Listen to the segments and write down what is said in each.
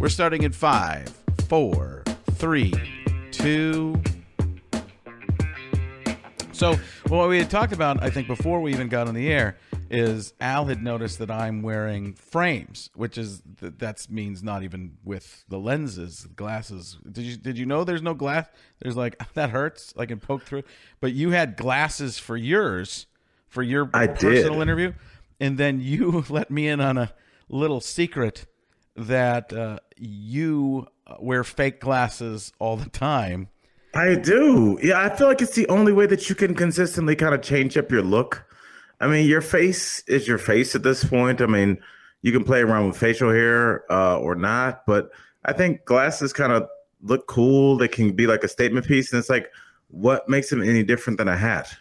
We're starting in five, four, three, two. So, what we had talked about, I think, before we even got on the air, is Al had noticed that I'm wearing frames, which is that means not even with the lenses, glasses. Did you did you know there's no glass? There's like that hurts. I can poke through. But you had glasses for yours, for your I personal did. interview, and then you let me in on a little secret that uh, you wear fake glasses all the time. I do. Yeah, I feel like it's the only way that you can consistently kind of change up your look. I mean, your face is your face at this point. I mean, you can play around with facial hair uh, or not, but I think glasses kind of look cool. They can be like a statement piece, and it's like, what makes them any different than a hat?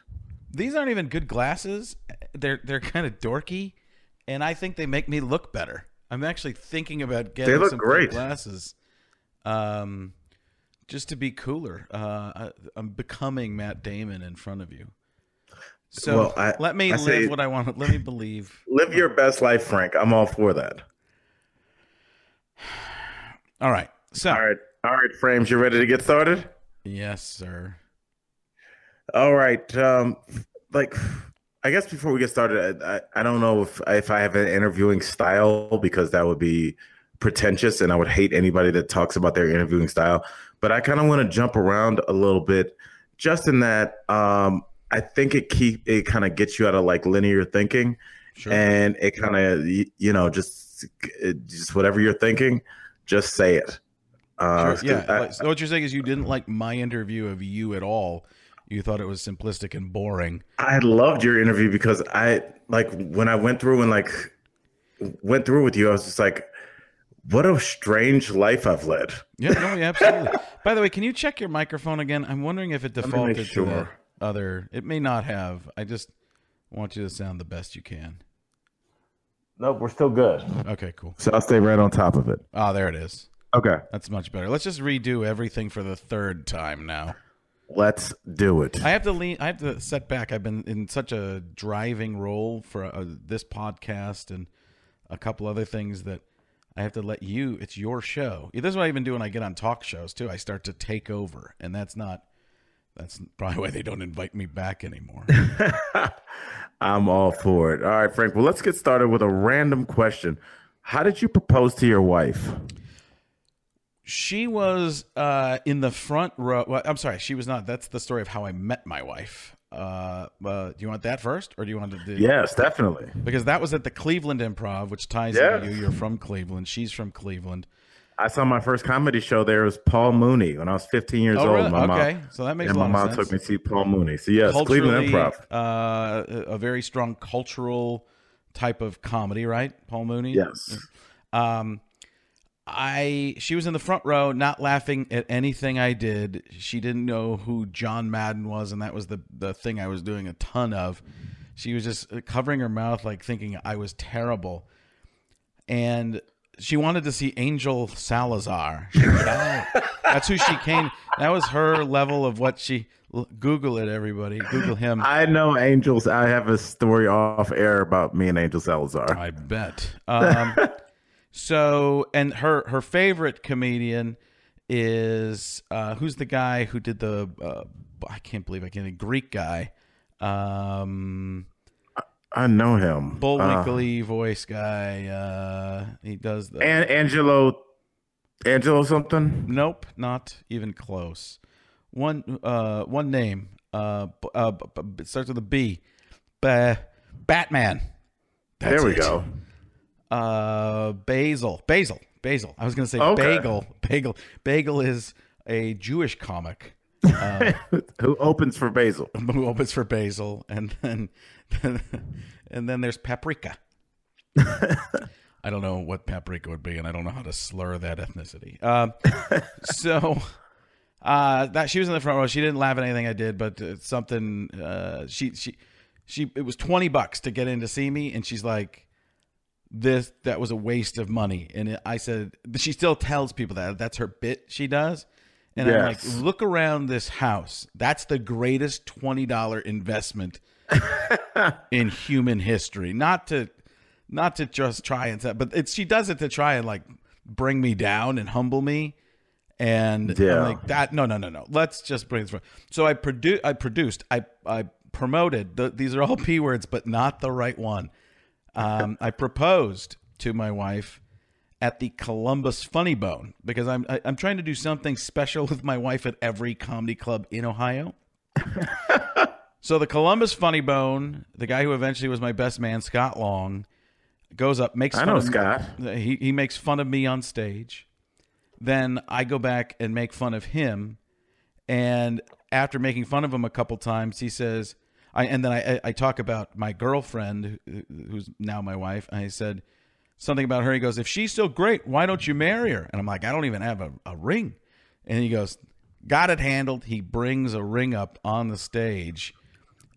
These aren't even good glasses. They're they're kind of dorky, and I think they make me look better. I'm actually thinking about getting some great. glasses, um, just to be cooler. Uh, I, I'm becoming Matt Damon in front of you. So Well, I- let me I live say- what I want. Let me believe. Live your best life, Frank. I'm all for that. All right. So All right, all right, frames. You ready to get started? yes, sir. All right. Um, like, I guess before we get started, I, I, don't know if if I have an interviewing style because that would be pretentious, and I would hate anybody that talks about their interviewing style. But I kind of want to jump around a little bit, just in that um, I think it keep it kind of gets you out of like linear thinking, Sure. and it kind of you know just just whatever you're thinking, just say it. Uh, Sure, Yeah. I- like- so what you're saying is you didn't like my interview of you at all. You thought it was simplistic and boring. I loved your interview because I like when I went through and like went through with you, I was just like, what a strange life I've led. Yeah, no, yeah, absolutely. By the way, can you check your microphone again? I'm wondering if it me make defaulted to the other. It may not have. I just want you to sound the best you can. Nope, we're still good. Okay, cool. So I'll stay right on top of it. Ah, there it is. Okay. That's much better. Let's just redo everything for the third time now. Let's do it. I have to lean. I have to set back. I've been in such a driving role for uh, this podcast and a couple other things that I have to let you. It's your show. This is what I even do when I get on talk shows too. I start to take over, and that's not. That's probably why they don't invite me back anymore. I'm all for it. All right, Frank. Well, let's get started with a random question. How did you propose to your wife? She was uh, in the front row. Well, I'm sorry, she was not. That's the story of how I met my wife. Uh, uh, do you want that first, or do you want to do? Yes, definitely. Because that was at the Cleveland Improv, which ties Yes. into you. You're from Cleveland. She's from Cleveland. I saw my first comedy show there was Paul Mooney when I was 15 years Oh, old. really? My mom, so that makes and a lot my mom sense. took me to see Paul Mooney. So yes, Cleveland Improv. uh, a very strong cultural type of comedy, right? Paul Mooney. Yes. Um, I she was in the front row, not laughing at anything I did. She didn't know who John Madden was, and that was the the thing I was doing a ton of. She was just covering her mouth, like thinking I was terrible, and she wanted to see Angel Salazar. She "Oh." That's who she came. That was her level of what she. Google it, everybody. Google him. I know Angels. I have a story off air about me and Angel Salazar. I bet. Um, so, and her her favorite comedian is uh, who's the guy who did the uh, I can't believe I can't Greek guy, um, I know him. Uh, voice guy. Uh, he does the and Angelo, Angelo something. nope, not even close. One uh, one name. Uh, uh, b- b- it starts with a B. Ba- Batman. That's there we it. go. Uh, Basil. Basil. Basil. I was going to say Okay. Bagel. Bagel. Bagel is a Jewish comic Who opens for Basil? who opens for Basil, and then and then there's Paprika. I don't know what paprika would be, and I don't know how to slur that ethnicity. Um, so uh, that she was in the front row. She didn't laugh at anything I did, but uh, something uh, she she she it was twenty bucks to get in to see me, and she's like, "This that was a waste of money." And I said, she still tells people that that's her bit she does. And I'm like, look around this house. That's the greatest twenty dollar investment in human history. Not to, not to just try and set, but it's she does it to try and like bring me down and humble me. And Yeah. I'm like that. No, no, no, no. Let's just bring this. So I produced. I produced. I I promoted. The, these are all p words, but not the right one. Um, I proposed to my wife at the Columbus Funny Bone because I'm I, I'm trying to do something special with my wife at every comedy club in Ohio. so the Columbus Funny Bone, the guy who eventually was my best man, Scott Long, goes up, makes I fun know of Scott. He he makes fun of me on stage. Then I go back and make fun of him, and after making fun of him a couple times, he says, "I." And then I I- talk about my girlfriend, who's now my wife. I said something about her. He goes, "If she's so great, why don't you marry her?" And I'm like, "I don't even have a, a ring." And he goes, "Got it handled." He brings a ring up on the stage,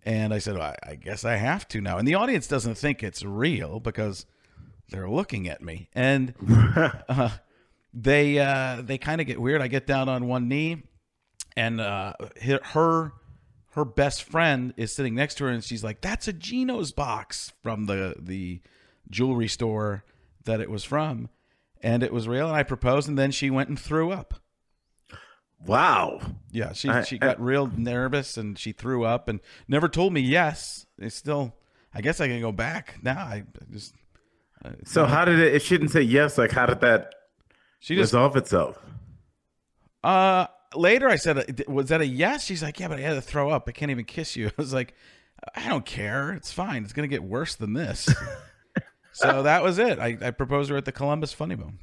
and I said, well, I, "I guess I have to now." And the audience doesn't think it's real because they're looking at me, and uh, they uh, they kind of get weird. I get down on one knee, and uh, her- her best friend is sitting next to her, and she's like, "That's a Geno's box from the the jewelry store that it was from," and it was real. And I proposed, and then she went and threw up. Wow. Yeah, she I- she got real nervous and she threw up and never told me yes. It's still, I guess I can go back now. I just So how did it? It shouldn't say yes. Like how did that she just resolve itself? Uh, later I said, "Was that a yes?" She's like, "Yeah, but I had to throw up. I can't even kiss you." I was like, "I don't care. It's fine. It's gonna get worse than this." so that was it. I, I proposed her at the Columbus Funny Bone.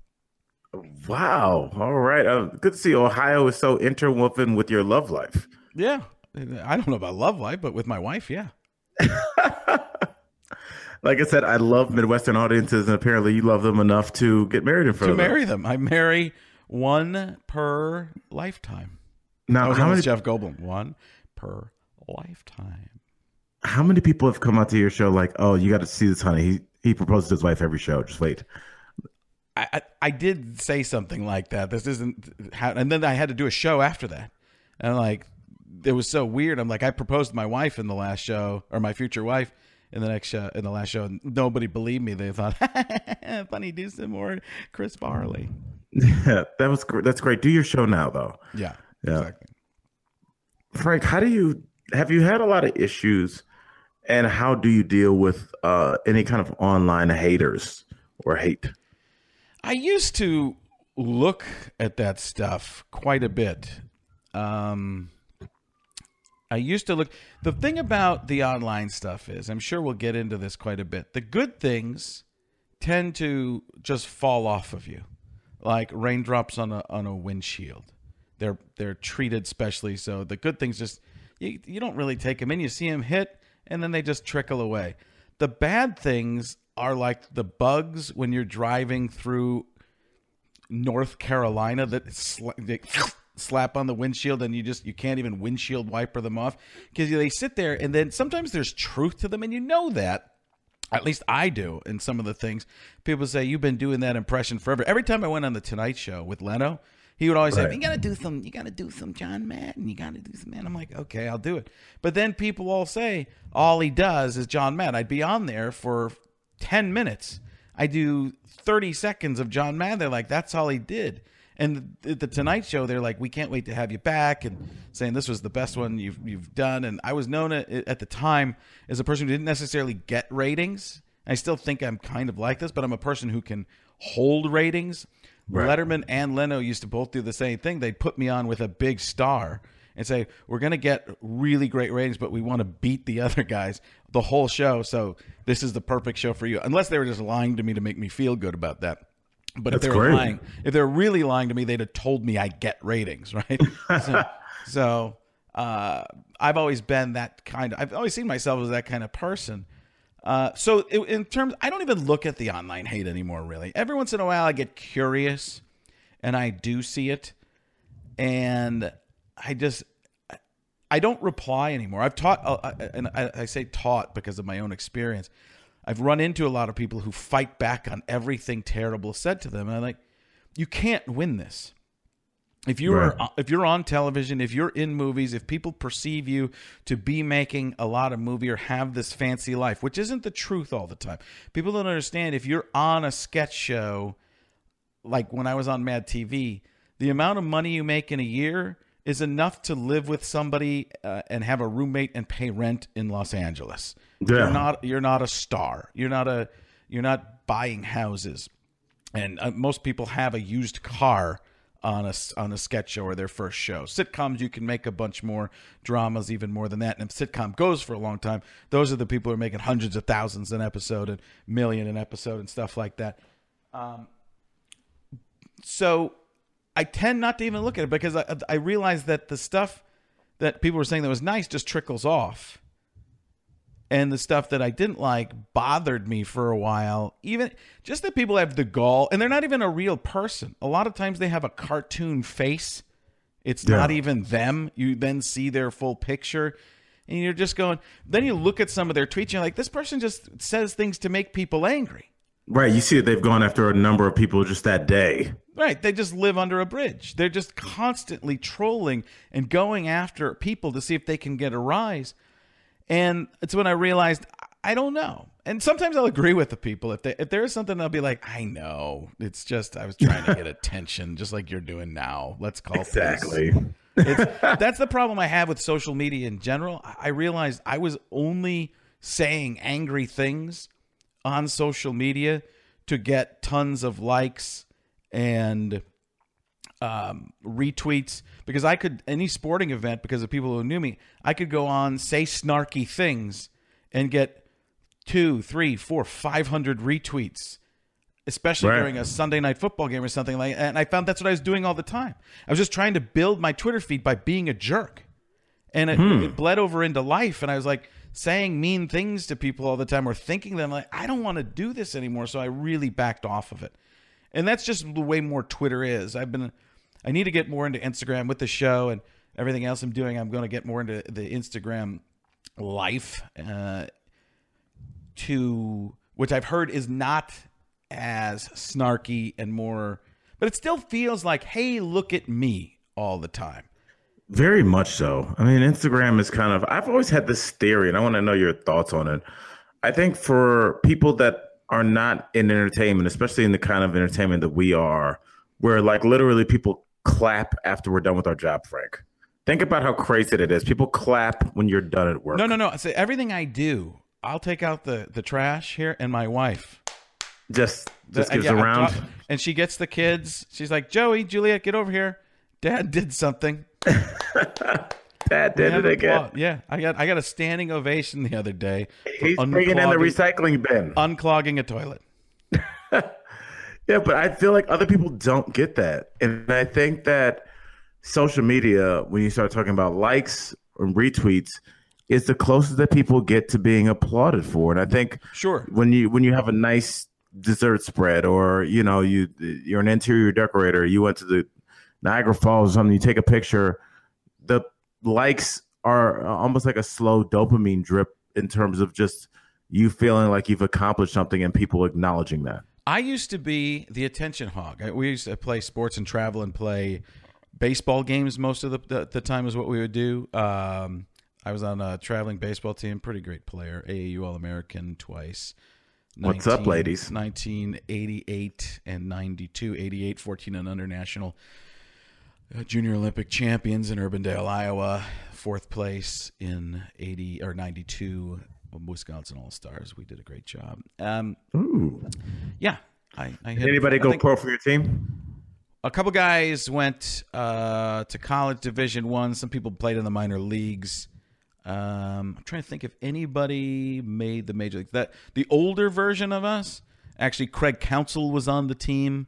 Wow. All right. Uh, good to see Ohio is so interwoven with your love life. Yeah, I don't know about love life, but with my wife, yeah. Like I said, I love Midwestern audiences, and apparently you love them enough to get married in front To of them. To marry them, I marry one per lifetime. Now, how many Jeff Goldblum. One per lifetime. how many people have come out to your show like, oh, you got to see this, honey? He he proposes to his wife every show. Just wait. I, I, I did say something like that. This isn't how, and then I had to do a show after that, and like it was so weird. I'm like, I proposed to my wife in the last show, or my future wife in the next show, in the last show, and nobody believed me. They thought, funny, do some more Chris Farley. Yeah, that was gr- that's great. Do your show now, though. Yeah, Yeah. exactly. Frank, how do you have you had a lot of issues, and how do you deal with uh, any kind of online haters or hate? I used to look at that stuff quite a bit. Um, I used to look. The thing about the online stuff is, I'm sure we'll get into this quite a bit. The good things tend to just fall off of you, like raindrops on a on a windshield. They're they're treated specially, so the good things just you you don't really take them in. You see them hit, and then they just trickle away. The bad things are like the bugs when you're driving through North Carolina that slap on the windshield and you just you can't even windshield wiper them off because they sit there and then sometimes there's truth to them and you know that at least I do in some of the things. People say you've been doing that impression forever. Every time I went on the Tonight Show with Leno he would always say you gotta do some you gotta do some John Madden you gotta do some man I'm like okay I'll do it. But then people all say all he does is John Madden. I'd be on there for 10 minutes. I do 30 seconds of John Madden. They're like, that's all he did. And the, the Tonight Show, they're like, we can't wait to have you back, and saying this was the best one you've you've done. And I was known at, at the time as a person who didn't necessarily get ratings. I still think I'm kind of like this, but I'm a person who can hold ratings. Letterman and Leno used to both do the same thing. They'd put me on with a big star and say, "We're going to get really great ratings, but we want to beat the other guys the whole show. So this is the perfect show for you." Unless they were just lying to me to make me feel good about that. But if they were great. lying, if they're really lying to me, they'd have told me I get ratings, right? so, so uh, I've always been that kind of. I've always seen myself as that kind of person. Uh, so i- in terms, I don't even look at the online hate anymore. Really, every once in a while, I get curious, and I do see it, and I just I don't reply anymore. I've taught, uh, and I, I say taught because of my own experience. I've run into a lot of people who fight back on everything terrible said to them, and I'm like, you can't win this. If you're Right. if you're on television, if you're in movies, if people perceive you to be making a lot of movie or have this fancy life, which isn't the truth all the time, people don't understand. If you're on a sketch show, like when I was on Mad TV, the amount of money you make in a year is enough to live with somebody uh, and have a roommate and pay rent in Los Angeles. Yeah. You're not you're not a star. You're not a you're not buying houses. And uh, most people have a used car on a on a sketch show or their first show. Sitcoms you can make a bunch more dramas even more than that. And if sitcom goes for a long time, those are the people who are making hundreds of thousands an episode and million an episode and stuff like that. Um, so I tend not to even look at it because I I realize that the stuff that people were saying that was nice just trickles off. And the stuff that I didn't like bothered me for a while. Even just that people have the gall, and they're not even a real person. A lot of times they have a cartoon face. It's Yeah. not even them. You then see their full picture, and you're just going. Then you look at some of their tweets, and you're like, this person just says things to make people angry. Right. You see that they've gone after a number of people just that day. Right. They just live under a bridge. They're just constantly trolling and going after people to see if they can get a rise. And it's when I realized I don't know. And sometimes I'll agree with the people. If they, if there is something, I'll be like, I know. It's just I was trying to get attention, just like you're doing now. Let's call. Exactly. That's the problem I have with social media in general. I realized I was only saying angry things on social media to get tons of likes and um, retweets because I could any sporting event because of people who knew me, I could go on say snarky things and get two, three, four, five hundred retweets, especially Right. during a Sunday night football game or something like. that. And I found that's what I was doing all the time. I was just trying to build my Twitter feed by being a jerk, and it, it bled over into life. And I was like saying mean things to people all the time or thinking them like I don't want to do this anymore. So I really backed off of it and that's just the way more Twitter is. I've been, I need to get more into Instagram with the show and everything else I'm doing. I'm going to get more into the Instagram life, uh, to which I've heard is not as snarky and more, but it still feels like, hey, look at me all the time. Very much so. I mean, Instagram is kind of, I've always had this theory, and I want to know your thoughts on it. I think for people that are not in entertainment, especially in the kind of entertainment that we are, where like literally people clap after we're done with our job, Frank. Think about how crazy it is. People clap when you're done at work. No, no, no. So everything I do, I'll take out the the trash here, and my wife Just just gives yeah, I around. drop- and she gets the kids. She's like, Joey, Juliet, get over here. Dad did something. That did it again. applaud. Yeah, I got I got a standing ovation the other day. He's bringing in the recycling bin. unclogging a toilet. Yeah, but I feel like other people don't get that. And I think that social media, when you start talking about likes and retweets, is the closest that people get to being applauded for. And I think Sure. when you when you have a nice dessert spread or you know you you're an interior decorator, you went to the Niagara Falls or something, you take a picture, likes are almost like a slow dopamine drip in terms of just you feeling like you've accomplished something and people acknowledging that. I used to be the attention hog. We used to play sports and travel and play baseball games most of the, the, the time is what we would do. Um, I was on a traveling baseball team, pretty great player, AAU All American twice. What's up, ladies? 1988 and 92, 88, 14 and under national uh, junior Olympic champions in Urbandale, Iowa. Fourth place in 80 or 92 Wisconsin All Stars. We did a great job. Um, Ooh. yeah. I, I Did hit- anybody I go pro for your team? A couple guys went uh, to college Division One. Some people played in the minor leagues. Um, I'm trying to think if anybody made the major league. That the older version of us, actually, Craig Counsell was on the team.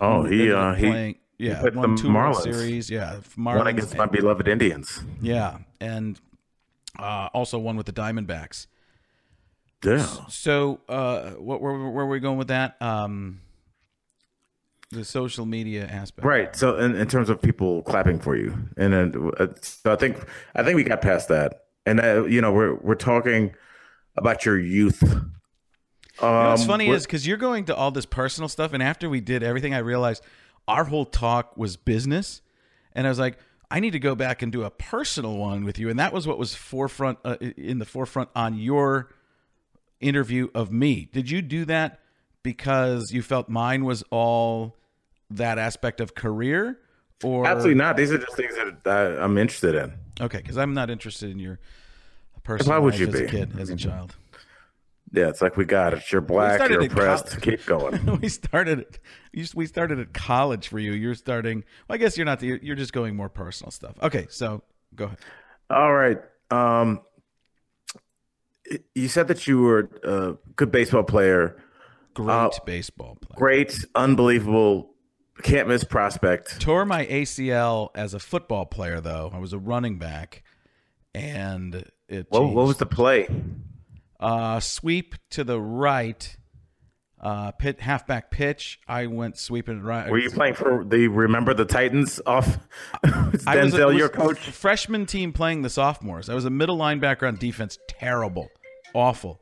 Oh, he uh, he yeah, played won two Marlins. Series. Yeah, Marlins. against my beloved Indians. yeah, and uh, also one with the Diamondbacks. Yeah. So, uh, what where, where were we going with that? Um, the social media aspect, Right. So in, in terms of people clapping for you, and then, uh, so I think I think we got past that, and uh, you know we're we're talking about your youth. Um, You know what's funny is because you're going to all this personal stuff, and after we did everything, I realized our whole talk was business, and I was like, I need to go back and do a personal one with you, and that was what was forefront uh, in the forefront on your interview of me. Did you do that because you felt mine was all that aspect of career, or Absolutely not. These are just things that uh, I'm interested in. Okay, because I'm not interested in your personal Why would life you as a be? kid, as a child. Yeah, it's like we got it. You're black. You're oppressed. col- Keep going. we started. We started at college for you. You're starting. Well, I guess you're not. You're, you're just going more personal stuff. Okay, so go ahead. All right. Um, you said that you were a good baseball player. Great Uh, baseball player. Great, unbelievable, can't miss prospect. Tore my ACL as a football player, though. I was a running back, and it. What, what was the play? Uh, sweep to the right? Uh, pit halfback pitch. I went sweeping right. Were you playing for the Remember the Titans off? I was a- was your coach? Freshman team playing the sophomores. I was a middle linebacker on defense. Terrible, awful.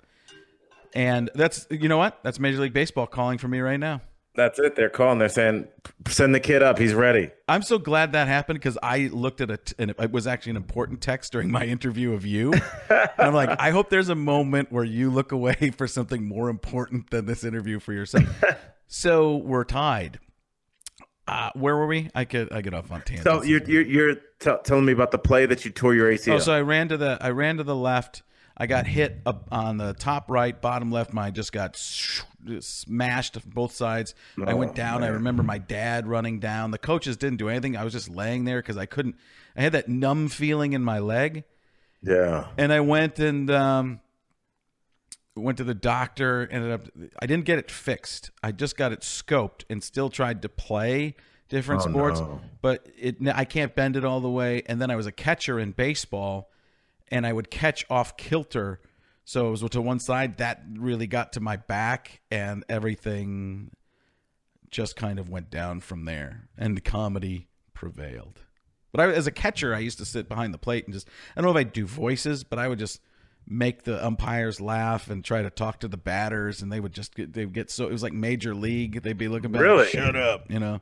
And that's you know what? That's Major League Baseball calling for me right now. That's it. They're calling. They're saying, send the kid up. He's ready. I'm so glad that happened because I looked at it and it was actually an important text during my interview of you. and I'm like, I hope there's a moment where you look away for something more important than this interview for yourself. so we're tied. Uh, where were we? I could I get off on tangents. So you're you're, you're t- telling me about the play that you tore your ACL. Oh, so I ran to the I ran to the left. I got hit up on the top right, bottom left. Mine just got smashed both sides. I Oh, went down. I remember my dad running down. The coaches didn't do anything. I was just laying there because I couldn't. I had that numb feeling in my leg, yeah. and I went and um, went to the doctor. Ended up. I didn't get it fixed. I just got it scoped and still tried to play different Oh, sports, no. but it I can't bend it all the way. And then I was a catcher in baseball, and I would catch off kilter. So it was to one side that really got to my back, and everything just kind of went down from there, and the comedy prevailed. But I, as a catcher, I used to sit behind the plate and just I don't know if I'd do voices, but I would just make the umpires laugh and try to talk to the batters, and they would just get they would get so it was like major league. They'd be looking back, Really? shut up, you know.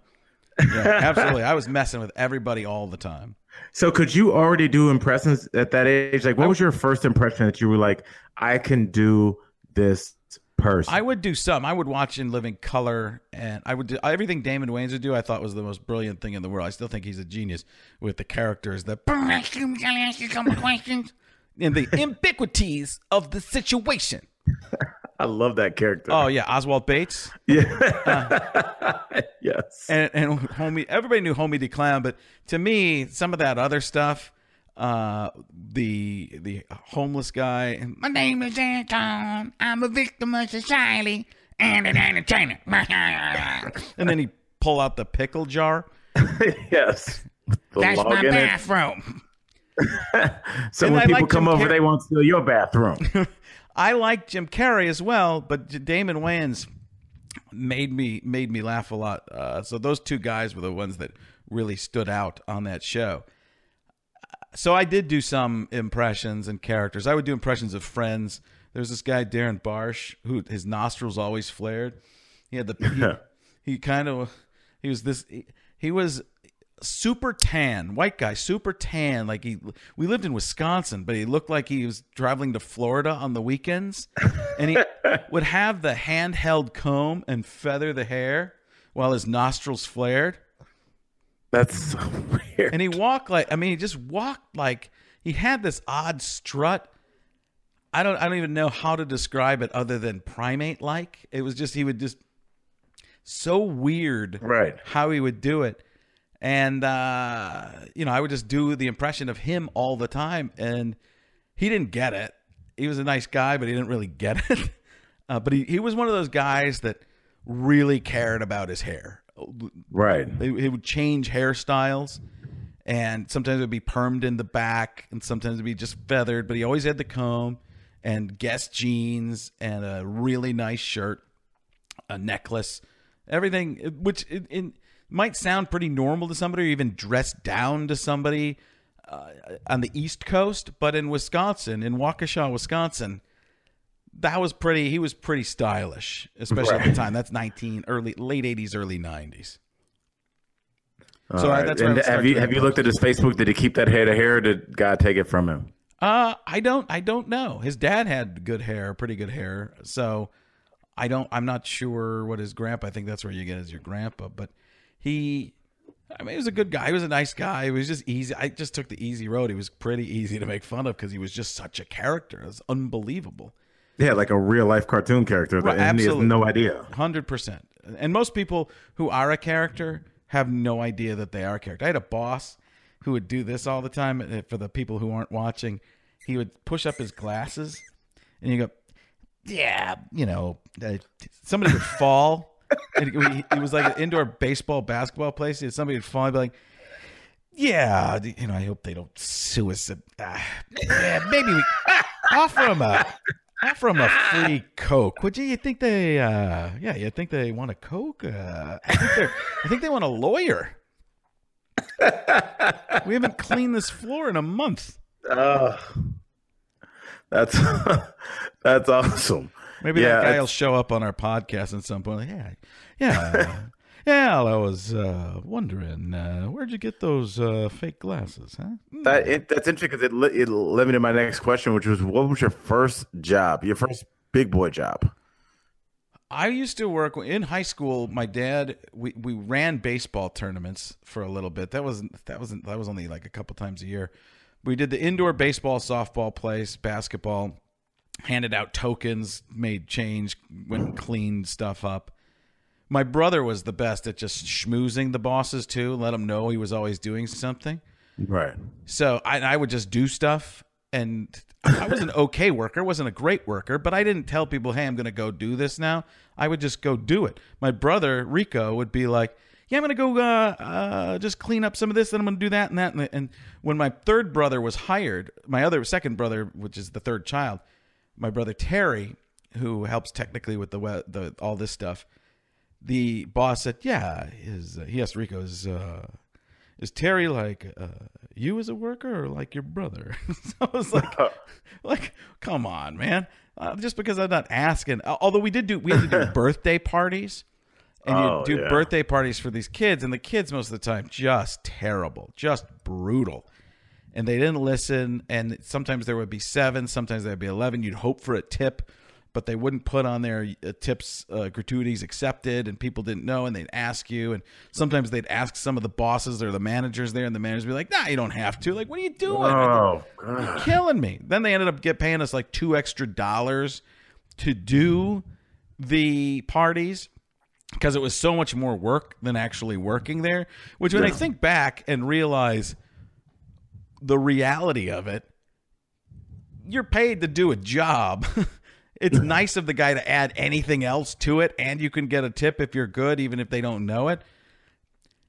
Yeah, absolutely. I was messing with everybody all the time. So could you already do impressions at that age? Like, what was your first impression that you were like, I can do this person? I would do some. I would watch in living color, and I would do everything Damon Wayans would do. I thought was the most brilliant thing in the world. I still think he's a genius with the characters, the Can I ask you a couple questions? and the ambiguities of the situation. I love that character. Oh yeah, Oswald Bates yeah. yes. and and homie. Everybody knew Homie the Clown, but to me, some of that other stuff, uh, the the homeless guy, My name is Anton. I'm a victim of society and an entertainer. and then he pull out the pickle jar. yes. The That's my bathroom. So And when I people like come over, they won't steal your bathroom. I like Jim Carrey as well, but Damon Wayans made me made me laugh a lot. Uh, so those two guys were the ones that really stood out on that show. So I did do some impressions and characters. I would do impressions of friends. There's this guy Darren Barsh who his nostrils always flared. He had the he, he kind of he was this he, he was super tan, white guy, super tan. Like he, we lived in Wisconsin, but he looked like he was traveling to Florida on the weekends, and he would have the handheld comb and feather the hair while his nostrils flared, That's so weird. and he walked like I mean, he just walked like he had this odd strut. I don't, I don't even know how to describe it other than primate like. It was just he would just so weird Right. how he would do it. And uh, you know, I would just do the impression of him all the time, and he didn't get it. He was a nice guy, but he didn't really get it. Uh, but he, he was one of those guys that really cared about his hair. Right. He, he would change hairstyles, and sometimes it would be permed in the back, and sometimes it'd be just feathered. But he always had the comb and Guess jeans and a really nice shirt, a necklace, everything. Which in, it might sound pretty normal to somebody, or even dressed down to somebody uh, on the East Coast, but in Wisconsin, in Waukesha, Wisconsin. That was pretty. He was pretty stylish, especially at the time. That's nineteen early, late eighties, early nineties. So I- right. that's and have you have you looked at his Facebook? Did he keep that head of hair? Or did God take it from him? Uh, I don't. I don't know. His dad had good hair, pretty good hair. So I don't. I'm not sure what his grandpa. I think that's where you get as your grandpa. But he I mean, he was a good guy. He was a nice guy. He was just easy. I just took the easy road. He was pretty easy to make fun of because he was just such a character. It was unbelievable. Yeah, like a real life cartoon character. Right, and he has no idea. Hundred percent. And most people who are a character have no idea that they are a character. I had a boss who would do this all the time. uh, For the people who aren't watching, he would push up his glasses, and you go, "Yeah, you know, uh, somebody would fall." It, it was like an indoor baseball basketball place. and Somebody would and be like, "Yeah, you know, I hope they don't sue us. Uh, yeah, maybe we offer them a." Offer them a free Coke. Would you, you think they? Uh, yeah, you think they want a Coke? Uh, I think I think they want a lawyer. we haven't cleaned this floor in a month. Uh, that's that's awesome. Maybe Yeah, that guy will show up on our podcast at some point. Like, yeah, yeah, yeah. I was uh, wondering, uh, where'd you get those uh, fake glasses? Huh? Hmm. That it, that's interesting because it, it led me to my next question, which was, what was your first job? Your first big boy job? I used to work in high school. My dad, we, we ran baseball tournaments for a little bit. That wasn't that wasn't that was only like a couple times a year. We did the indoor baseball, softball place, basketball, handed out tokens, made change, went and cleaned stuff up. My brother was the best at just schmoozing the bosses too, let them know he was always doing something. Right. So I, I would just do stuff, and I was an okay worker, wasn't a great worker, but I didn't tell people, "Hey, I'm going to go do this now." I would just go do it. My brother Rico would be like, "Yeah, I'm going to go uh, uh, just clean up some of this, and I'm going to do that and that." And, and when my third brother was hired, my other second brother, which is the third child, my brother Terry, who helps technically with the the all this stuff, the boss said, "Yeah, is uh, he asked Rico is." Uh, is Terry like uh, you as a worker or like your brother? so I was like, like, come on, man. Uh, just because I'm not asking. Although we did do, we had to do birthday parties, and Oh, you do yeah. birthday parties for these kids, and the kids most of the time just terrible, just brutal, and they didn't listen. And sometimes there would be seven, sometimes there'd be eleven. You'd hope for a tip. But they wouldn't put on their uh, tips uh, gratuities accepted, and people didn't know, and they'd ask you. And sometimes they'd ask some of the bosses or the managers there, and the managers would be like, "Nah, you don't have to. Like, what are you doing? Oh, God. killing me. Then they ended up get paying us like two extra dollars to do the parties because it was so much more work than actually working there. Which, when I think back and realize the reality of it, you're paid to do a job. it's nice of the guy to add anything else to it, and you can get a tip if you're good, even if they don't know it.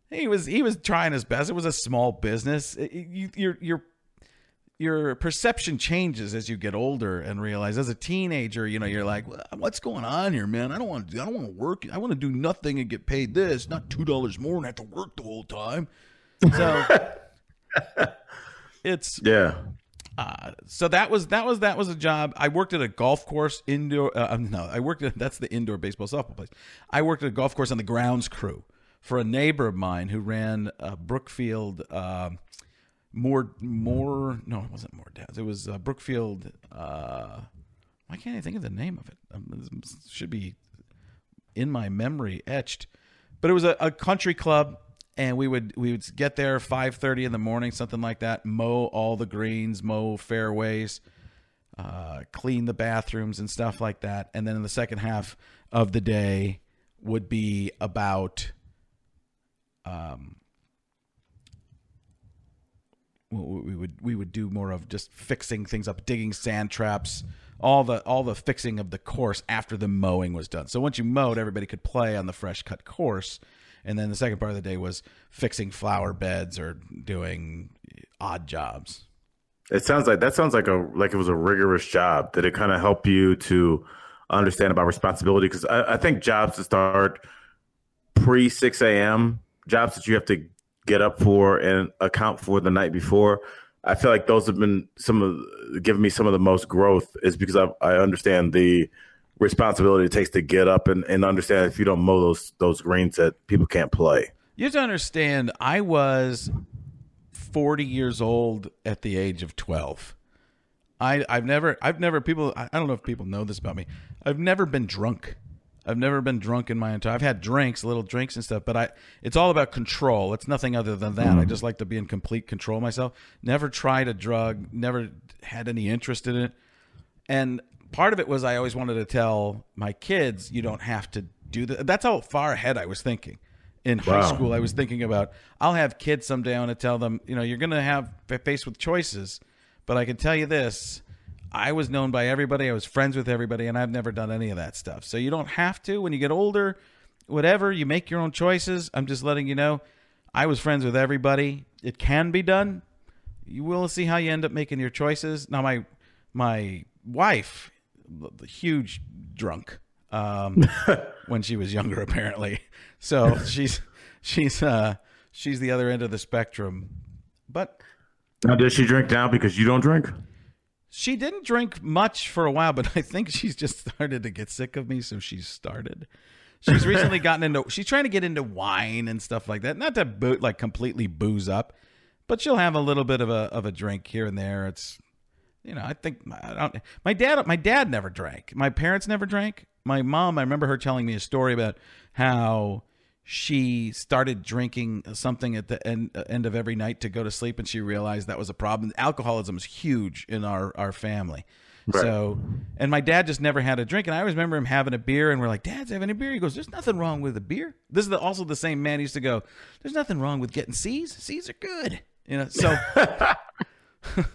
He was he was trying his best. It was a small business. It- you, your your your perception changes as you get older and realize as a teenager, you know, you're like, what's going on here, man? I don't want to. I don't want to work. I want to do nothing and get paid this, not two dollars more and have to work the whole time. So it's Yeah. uh, so that was that was that was a job. I worked at a golf course indoor. Uh, um, no, I worked at that's the indoor baseball softball place. I worked at a golf course on the grounds crew for a neighbor of mine who ran uh, Brookfield. um more more no, it wasn't more dads. It was uh, Brookfield. Uh, why can't I think of the name of it? Um, it should be in my memory etched. But it was a, a country club, and we would we would get there five thirty in the morning, something like that. Mow all the greens, mow fairways, uh, clean the bathrooms and stuff like that. And then in the second half of the day would be about um, we we would we would do more of just fixing things up, digging sand traps, all the all the fixing of the course after the mowing was done. So once you mowed, everybody could play on the fresh cut course, and then the second part of the day was fixing flower beds or doing odd jobs. It sounds like that sounds like a like it was a rigorous job. Did it kind of help you to understand about responsibility? Because I, I think jobs that start pre six a.m. jobs that you have to get up for and account for the night before. I feel like those have been some of given me some of the most growth is because I, I understand the responsibility it takes to get up and, and understand if you don't mow those those greens that people can't play. You have to understand, I was 40 years old at the age of 12. I, I've never, I've never, people, I I don't know if people know this about me. I've never been drunk. I've never been drunk in my entire. I've had drinks, little drinks and stuff, but I. It's all about control. It's nothing other than that. I mm-hmm. just like to be in complete control myself. Never tried a drug. Never had any interest in it. And part of it was I always wanted to tell my kids, you don't have to do that. That's how far ahead I was thinking. In high school, I was thinking about I'll have kids someday. I want to tell them, you know, you're going to have faced with choices, but I can tell you this: I was known by everybody. I was friends with everybody, and I've never done any of that stuff. So you don't have to. When you get older, whatever you make your own choices. I'm just letting you know. I was friends with everybody. It can be done. You will see how you end up making your choices. Now, my my wife, the huge drunk, um, when she was younger, apparently. So she's she's uh, she's the other end of the spectrum. But Now, does she drink now because you don't drink? she didn't drink much for a while, but I think she's just started to get sick of me, so she's started. She's recently gotten into. She's trying to get into wine and stuff like that. Not to boot like completely booze up, but she'll have a little bit of a of a drink here and there. It's, you know, I think I don't. My dad, my dad never drank. My parents never drank. My mom, I remember her telling me a story about how she started drinking something at the end, uh, end of every night to go to sleep, and she realized that was a problem. Alcoholism is huge in our our family. So, and my dad just never had a drink, and I always remember him having a beer, and we're like, "Dad's having a beer." He goes, "There's nothing wrong with a beer." This is the, also the same man used to go, "There's nothing wrong with getting C's. C's are good." You know, so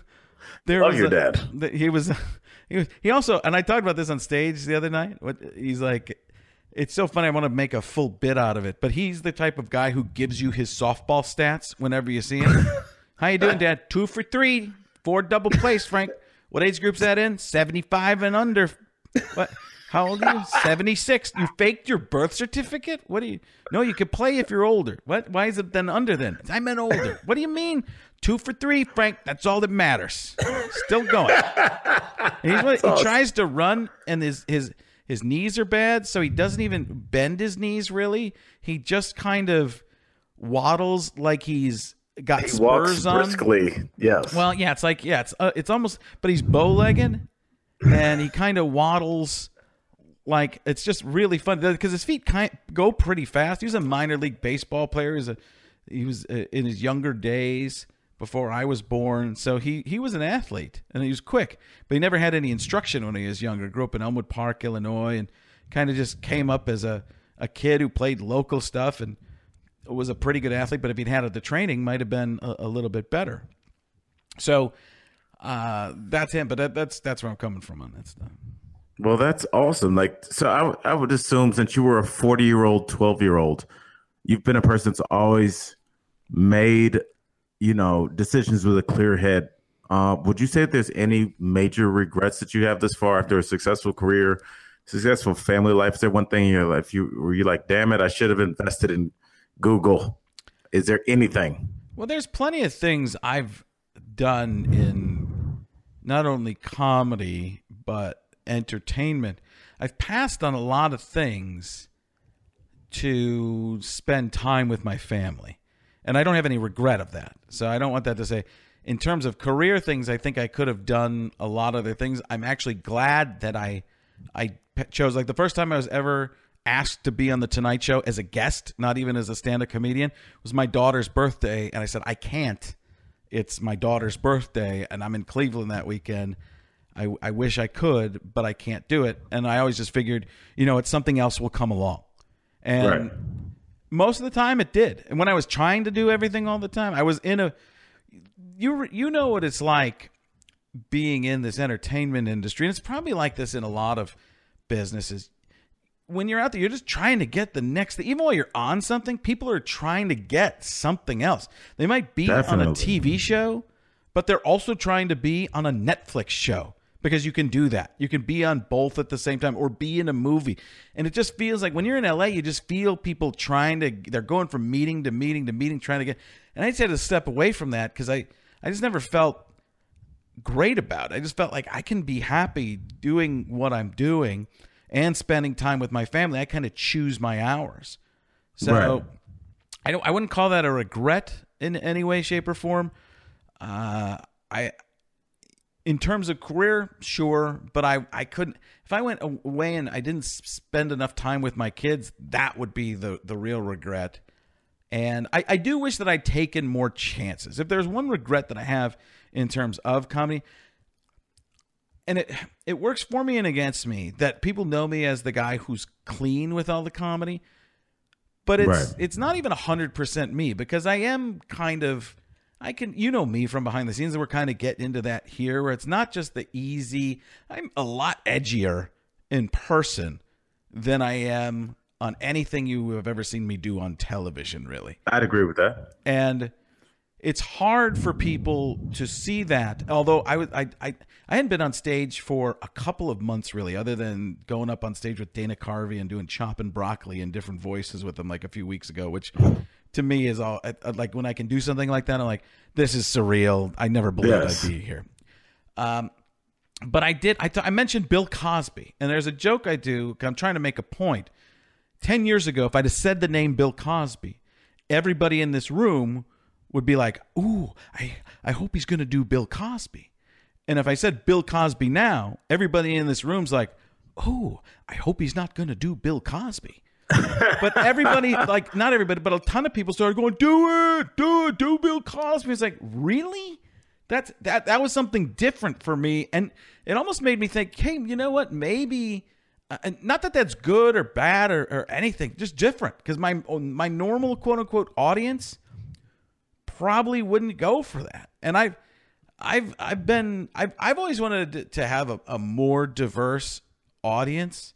there Love was your a- dad. th- He was, he was, he also, and I talked about this on stage the other night. What he's like, it's so funny. I want to make a full bit out of it, but he's the type of guy who gives you his softball stats whenever you see him. How you doing, Dad? Two for three, four double plays, Frank. What age group's that in? Seventy-five and under. What? How old are you? Seventy-six. You faked your birth certificate? What do you? No, you could play if you're older. What? Why is it then under then? I meant older. What do you mean? Two for three, Frank. That's all that matters. Still going. He tries to run, and his his his knees are bad, so he doesn't even bend his knees. Really, he just kind of waddles like he's got He walks spurs on. briskly. Yes. Well, yeah, it's like yeah, it's uh, it's almost, but he's bow legged, and he kind of waddles like it's just really fun because his feet kind go pretty fast. He was a minor league baseball player. He was a he was uh, in his younger days before I was born, so he he was an athlete and he was quick, but he never had any instruction when he was younger. Grew up in Elmwood Park, Illinois, and kind of just came up as a a kid who played local stuff and was a pretty good athlete. But if he'd had the training, might have been a, a little bit better. So uh, that's him. But that, that's that's where I'm coming from on that stuff. Well, that's awesome. Like, so I, I would assume since you were a 40 year old, 12 year old, you've been a person that's always made, you know, decisions with a clear head. Uh, would you say that there's any major regrets that you have this far after a successful career, successful family life? Is there one thing in your life you were you like, damn it, I should have invested in Google? Is there anything? Well, there's plenty of things I've done in not only comedy but entertainment. I've passed on a lot of things to spend time with my family. And I don't have any regret of that. So I don't want that to say in terms of career things, I think I could have done a lot of other things. I'm actually glad that I I chose like the first time I was ever asked to be on the Tonight Show as a guest, not even as a stand-up comedian, was my daughter's birthday and I said I can't. It's my daughter's birthday and I'm in Cleveland that weekend. I, I wish I could, but I can't do it. And I always just figured, you know, it's something else will come along. And Right. Most of the time it did. And when I was trying to do everything all the time, I was in a you you know what it's like being in this entertainment industry. And it's probably like this in a lot of businesses. When you're out there you're just trying to get the next thing. Even while you're on something people are trying to get something else. They might be on a tv show but they're also trying to be on a netflix show because you can do that you can be on both at the same time or be in a movie and it just feels like when you're in la you just feel people trying to they're going from meeting to meeting to meeting trying to get and i just had to step away from that because i i just never felt great about it. I just felt like I can be happy doing what I'm doing and spending time with my family. I kind of choose my hours. So Right. I don't I wouldn't call that a regret in any way shape or form. Uh I in terms of career, sure, but I I couldn't. If I went away and I didn't spend enough time with my kids, that would be the the real regret. And I, I do wish that I'd taken more chances. If there's one regret that I have in terms of comedy, and it it works for me and against me that people know me as the guy who's clean with all the comedy, but it's Right. it's not even hundred percent me because I am kind of I can you know me from behind the scenes and we're kind of getting into that here where it's not just the easy. I'm a lot edgier in person than I am on anything you have ever seen me do on television, really I'd agree with that. and it's hard for people to see that. Although I was, I, I, I hadn't been on stage for a couple of months really, other than going up on stage with Dana Carvey and doing Choppin' Broccoli in different voices with them like a few weeks ago, which to me is all like when I can do something like that, I'm like, this is surreal. I never believed Yes. I'd be here. Um, but I did. I, I mentioned Bill Cosby, and there's a joke I do. I'm trying to make a point. Ten years ago, if I'd have said the name Bill Cosby, everybody in this room would be like, "Ooh, I I hope he's going to do Bill Cosby." And if I said Bill Cosby now, everybody in this room's like, "Oh, I hope he's not going to do Bill Cosby." But everybody, like not everybody, but a ton of people started going, "Do it, do it, do Bill Cosby." It's like, really? That's that that was something different for me, and it almost made me think, "Hey, you know what? Maybe." Uh, and not that that's good or bad or, or anything, just different. Because my my normal quote unquote audience probably wouldn't go for that. And I've I've I've been I've I've always wanted to, to have a, a more diverse audience.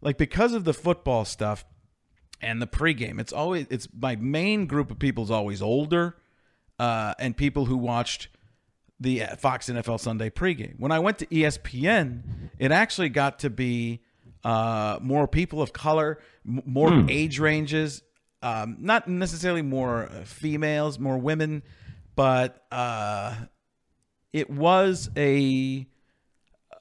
Like because of the football stuff and the pregame, it's always it's my main group of people is always older, uh, and people who watched the uh, Fox NFL Sunday pregame. When I went to ESPN, it actually got to be uh, more people of color, m- more age ranges, um, not necessarily more uh, females, more women, but uh, it was a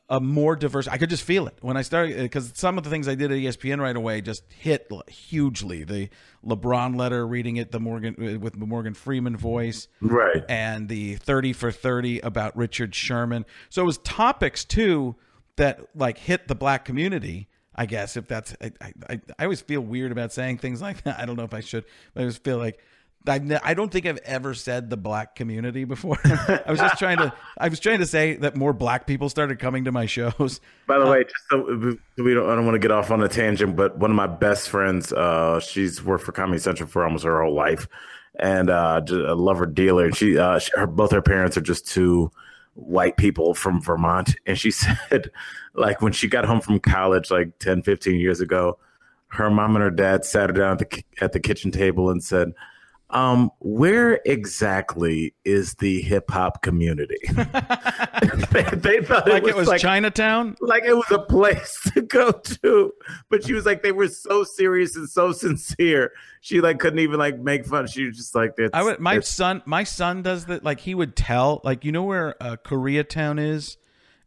a more diverse. I could just feel it when I started because some of the things I did at ESPN right away just hit hugely. The LeBron letter, reading it, the Morgan uh, with the Morgan Freeman voice, Right. and the 30 for 30 about Richard Sherman. So it was topics too that like hit the black community. I guess if that's I, I, I always feel weird about saying things like that. I don't know if I should, but I just feel like I, ne- I don't think I've ever said the black community before. I was just trying to I was trying to say that more black people started coming to my shows. By the way, just so we don't, I don't want to get off on a tangent, but one of my best friends, uh, she's worked for Comedy Central for almost her whole life, and uh, just a lover dealer. And she, uh, she, her, both her parents are just two white people from Vermont, and she said, like when she got home from college, like 10, 15 years ago, her mom and her dad sat her down at the at the kitchen table and said. Um, where exactly is the hip hop community? they, they thought Like it was like Chinatown. like it was a place to go to. But she was like they were so serious and so sincere. She like couldn't even like make fun. She was just like I would my son my son does that like he would tell like you know where uh, Koreatown is?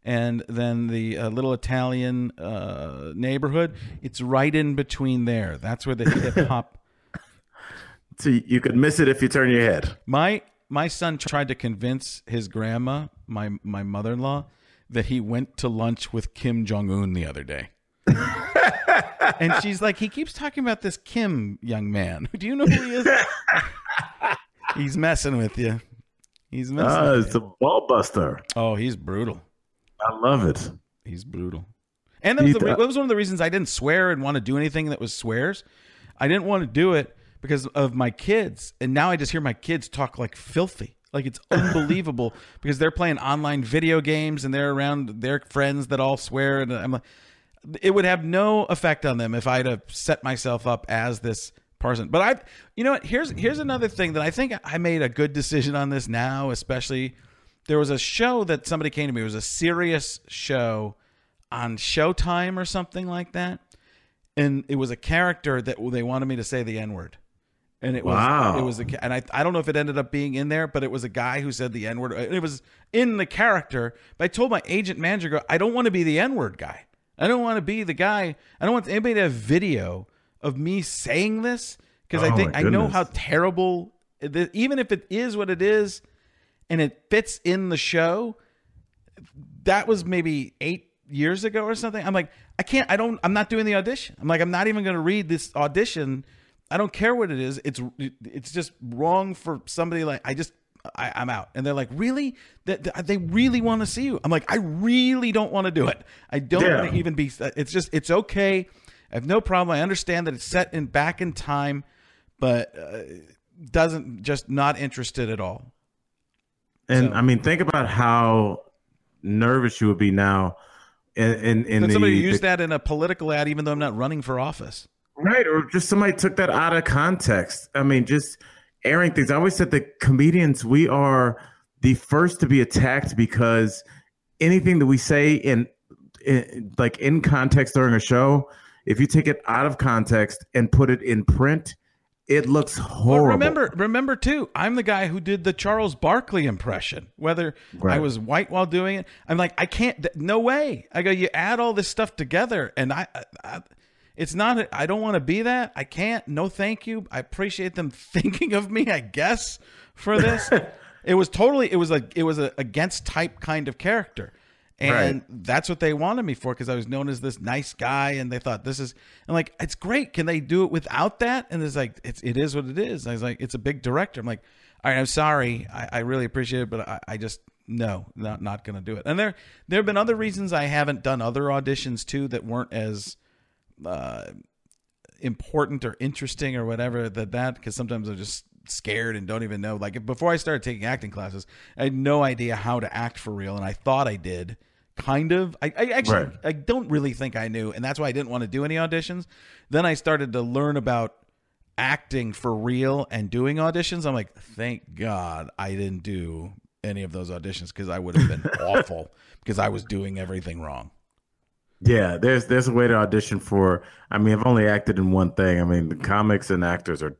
And then the uh, little Italian uh, neighborhood? It's right in between there. That's where the hip hop so you could miss it if you turn your head. My my son tried to convince his grandma my my mother-in-law that he went to lunch with Kim Jong Un the other day. And she's like he keeps talking about this Kim young man. Do you know who he is? He's messing with you. He's messing ah with it's a ball buster. Oh, he's brutal. i love it. He's brutal. And that was, the that was one of the reasons I didn't swear and want to do anything that was swears. I didn't want to do it because of my kids. And now I just hear my kids talk like filthy. Like it's unbelievable because they're playing online video games and they're around their friends that all swear. And I'm like, it would have no effect on them if I'd have set myself up as this person. But I, you know what? Here's here's another thing that I think I made a good decision on this now, especially. There was a show that somebody came to me. It was a serious show on Showtime or something like that, and it was a character that they wanted me to say the N word. And it was Wow. it was a, and I I don't know if it ended up being in there, but it was a guy who said the N word. It was in the character. But I told my agent manager, "Go, I don't want to be the N word guy. I don't want to be the guy. I don't want anybody to have video of me saying this because I Oh, think I know how terrible. Even if it is what it is, and it fits in the show, that was maybe eight years ago or something. I'm like, I can't. I don't. I'm not doing the audition. I'm like, I'm not even going to read this audition. I don't care what it is. It's it's just wrong for somebody like I just I, I'm out. And they're like, really? That that- they really want to see you. I'm like, I really don't want to do it. I don't Yeah. want to even be. It's just it's okay. I have no problem. I understand that it's set in back in time, but uh, doesn't just not interested at all. And So- I mean, think about how nervous you would be now in in, in the, somebody the- that in a political ad, even though I'm not running for office. Right, or just somebody took that out of context. I mean, just airing things. I always said that comedians we are the first to be attacked because anything that we say in, in like in context during a show, if you take it out of context and put it in print, it looks Well, horrible. remember, remember too. I'm the guy who did the Charles Barkley impression. Whether I was white while doing it, I'm like, I can't. No way. I go. You add all this stuff together, and I, I it's not. I don't want to be that. I can't. No, thank you. I appreciate them thinking of me. I guess for this, it was totally. It was like it was a against type kind of character. And that's what they wanted me for because I was known as this nice guy, and they thought this is. And like, it's great. Can they do it without that? And it's like, it's it is what it is. I was like, it's a big director. I'm like, all right, I'm sorry. I, I really appreciate it, but I, I just no, not not gonna do it. And there there have been other reasons I haven't done other auditions too that weren't as uh, important or interesting or whatever that that because sometimes I'm just scared and don't even know. Like before I started taking acting classes, I had no idea how to act for real, and I thought I did. Kind of. I, I actually Right. I don't really think I knew, and that's why I didn't want to do any auditions. Then I started to learn about acting for real and doing auditions. I'm like, thank God I didn't do any of those auditions because I would have been awful because I was doing everything wrong. Yeah, there's there's a way to audition for. I mean, I've only acted in one thing. I mean, the comics and actors are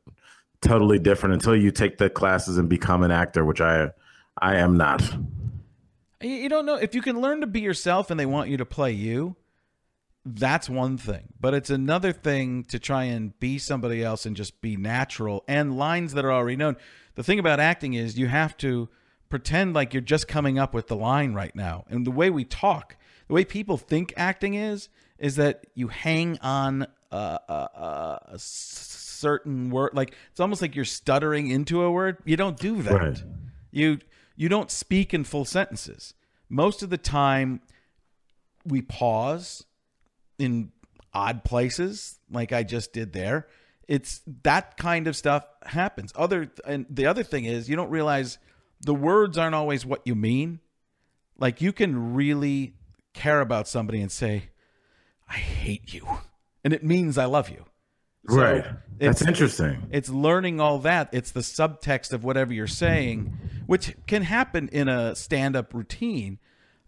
totally different until you take the classes and become an actor, which I I am not. You you don't know if you can learn to be yourself and they want you to play you. That's one thing, but it's another thing to try and be somebody else and just be natural and lines that are already known. The thing about acting is you have to pretend like you're just coming up with the line right now. And the way we talk, the way people think acting is, is that you hang on uh, uh, uh, a certain word. Like it's almost like you're stuttering into a word. You don't do that. Right. You you don't speak in full sentences. Most of the time we pause in odd places like I just did there. It's that kind of stuff happens. Other and the other thing is you don't realize the words aren't always what you mean. Like you can really care about somebody and say I hate you and it means I love you. So right. That's it's- interesting. It's learning all that. It's the subtext of whatever you're saying, which can happen in a stand-up routine,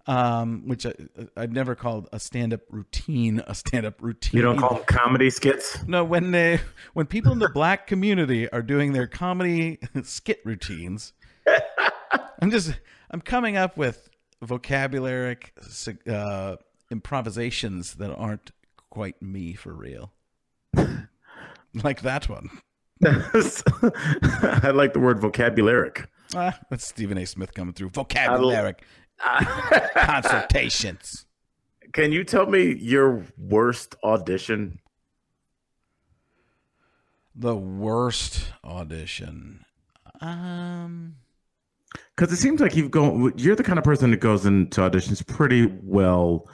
um, which I, I've never called a stand-up routine a stand-up routine. You don't call them comedy skits. no when they when people in the black community are doing their comedy skit routines. I'm just I'm coming up with vocabulary uh, improvisations that aren't quite me for real, like that one. I like the word vocabularic. Ah, that's Stephen A. Smith coming through. Vocabulary consultations. Can you tell me your worst audition? The worst audition. Um, Because it seems like you've gone. You're the kind of person that goes into auditions pretty well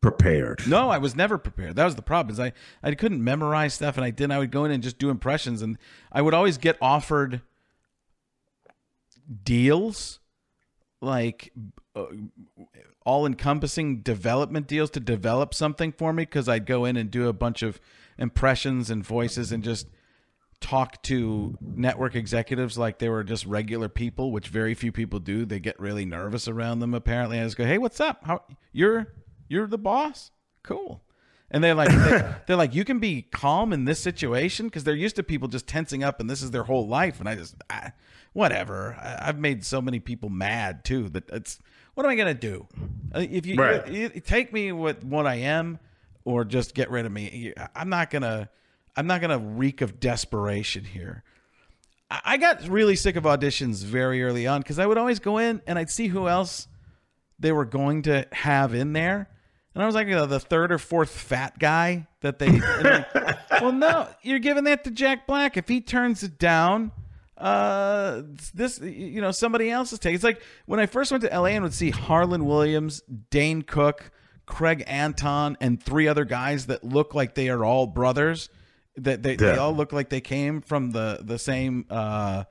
prepared. no, I was never prepared. That was the problem. Is I I couldn't memorize stuff, and I didn't. I would go in and just do impressions, and I would always get offered deals, like uh, all encompassing development deals to develop something for me because I'd go in and do a bunch of impressions and voices and just talk to network executives like they were just regular people, which very few people do. They get really nervous around them apparently. I just go, "Hey, what's up? How you're you're the boss? Cool." And they're like, they, they're like, you can be calm in this situation because they're used to people just tensing up, and this is their whole life. And I just, ah, whatever. I, I've made so many people mad too that it's, what am I gonna do? Uh, If you, Right. you- you take me with what I am, or just get rid of me, I'm not gonna, I'm not gonna reek of desperation here. I I got really sick of auditions very early on because I would always go in and I'd see who else they were going to have in there. And I was like, you know, the third or fourth fat guy that they. like, well, no, you're giving that to Jack Black. If he turns it down, uh, this, you know, somebody else's take. It's like when I first went to LA and would see Harland Williams, Dane Cook, Craig Anton, and three other guys that look like they are all brothers. That they, they all look like they came from the the same uh,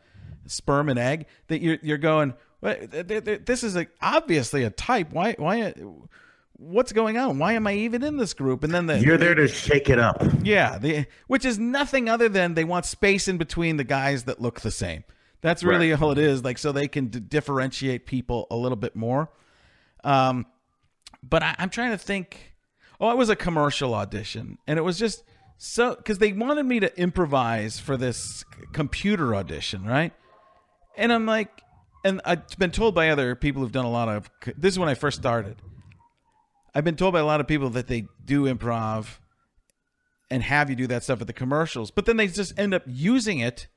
sperm and egg. That you're you're going. "What- th- th- th- This is like obviously a type. Why why? What's going on? Why am I even in this group? And then the You're there to shake it up. yeah, the, which is nothing other than they want space in between the guys that look the same. That's really all it is. Like so they can d- differentiate people a little bit more. Um, but I, I'm trying to think. Oh, it was a commercial audition, and it was just so because they wanted me to improvise for this computer audition, right? And I'm like, and I've been told by other people who've done a lot of. This is when I first started. I've been told by a lot of people that they do improv and have you do that stuff at the commercials, but then they just end up using it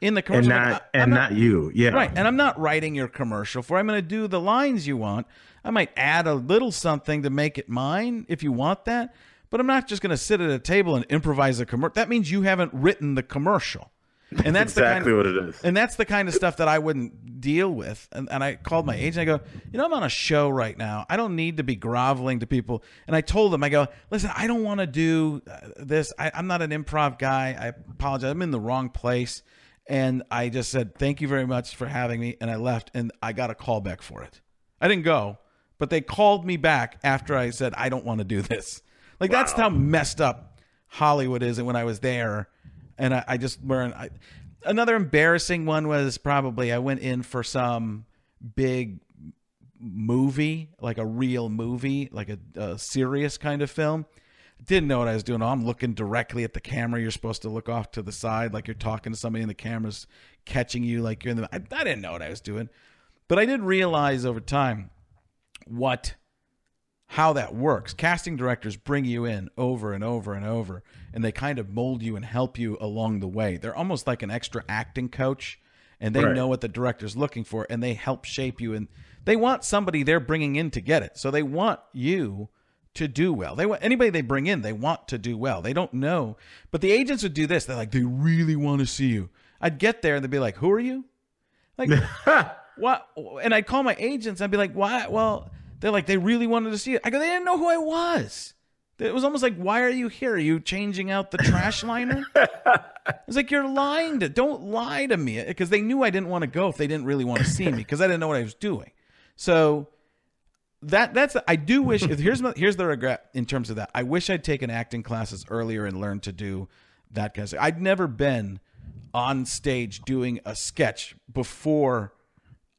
in the And not Like, and not, you. Yeah. Right. And I'm not writing your commercial for. I'm going to do the lines you want. I might add a little something to make it mine if you want that. But I'm not just going to sit at a table and improvise a commercial. That means you haven't written the commercial. And that's exactly the kind of, what it is. and that's the kind of stuff that I wouldn't deal with. And, and I called my agent. I go, you know, I'm on a show right now. I don't need to be groveling to people. And I told them, I go, listen, I don't want to do uh, this. I, I'm not an improv guy. I apologize. I'm in the wrong place. And I just said, thank you very much for having me. And I left and I got a call back for it. I didn't go, but they called me back after I said, I don't want to do this. Like, that's how messed up Hollywood is. And when I was there, and I, I just learned. I, another embarrassing one was probably I went in for some big movie, like a real movie, like a, a serious kind of film. Didn't know what I was doing. Oh, I'm looking directly at the camera. You're supposed to look off to the side, like you're talking to somebody, and the camera's catching you, like you're in the. I, I didn't know what I was doing, but I did realize over time what how that works. Casting directors bring you in over and over and over, and they kind of mold you and help you along the way. They're almost like an extra acting coach, and they Right. know what the director's looking for, and they help shape you. And they want somebody they're bringing in to get it. So they want you to do well. They want anybody they bring in, they want to do well. They don't know, but the agents would do this. They're like, they really want to see you. I'd get there and they'd be like, who are you? Like, what? And I'd call my agents. I'd be like, why? Well, they're like, they really wanted to see it. I go, they didn't know who I was. It was almost like, why are you here? Are you changing out the trash liner? It's like you're lying to. Don't lie to me because they knew I didn't want to go if they didn't really want to see me because I didn't know what I was doing. So that that's I do wish. Here's my, here's the regret in terms of that. I wish I'd taken acting classes earlier and learned to do that kind of. Stuff. I'd never been on stage doing a sketch before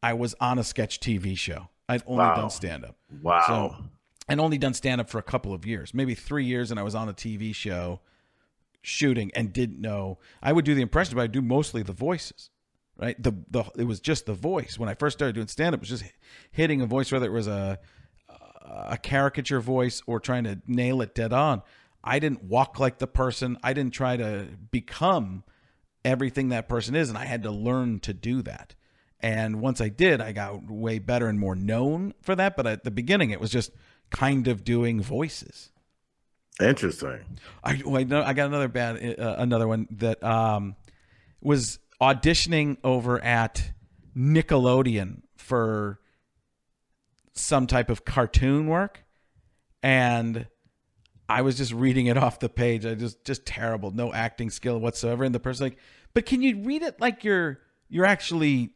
I was on a sketch TV show. I'd only Wow. done stand up. Wow. So I'd only done stand up for a couple of years, maybe three years, and I was on a TV show shooting and didn't know. I would do the impressions, but I'd do mostly the voices. Right. The the it was just the voice. When I first started doing stand up, it was just hitting a voice, whether it was a a caricature voice or trying to nail it dead on. I didn't walk like the person. I didn't try to become everything that person is, and I had to learn to do that. And once I did, I got way better and more known for that. But at the beginning, it was just kind of doing voices. Interesting. I oh, I know I got another bad uh, another one that um was auditioning over at Nickelodeon for some type of cartoon work and I was just reading it off the page. I just just terrible, no acting skill whatsoever. And the person like, but can you read it like you're you're actually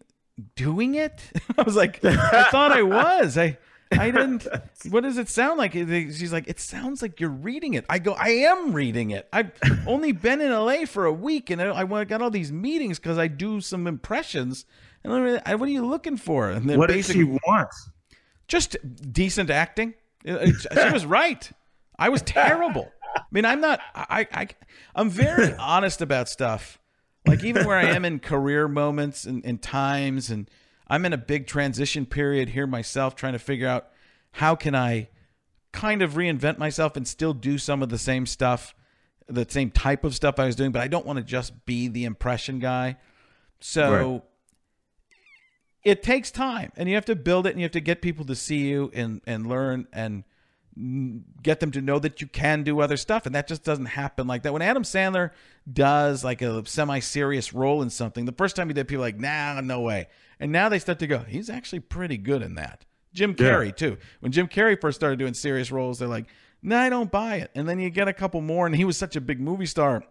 doing it? I was like, I thought I was. I I didn't. What does it sound like? She's like, it sounds like you're reading it. I go, I am reading it. I've only been in LA for a week, and I, I got all these meetings because I do some impressions. And I'm really, I, what are you looking for? And then What did basically, she want? just decent acting. It- it- she was right. I was terrible. I mean, I'm not. I, I I'm very honest about stuff. Like even where I am in career moments and, and times, and I'm in a big transition period here myself, trying to figure out how can I kind of reinvent myself and still do some of the same stuff, the same type of stuff I was doing, but I don't want to just be the impression guy. So Right. it takes time and you have to build it and you have to get people to see you and and learn and get them to know that you can do other stuff and that just doesn't happen like that. When adam sandler does like a semi-serious role in something the first time he did people like nah no way. And now they start to go he's actually pretty good in that. Jim Yeah. carrey too. When jim carrey first started doing serious roles they're like no nah, i don't buy it. And then you get a couple more and he was such a big movie star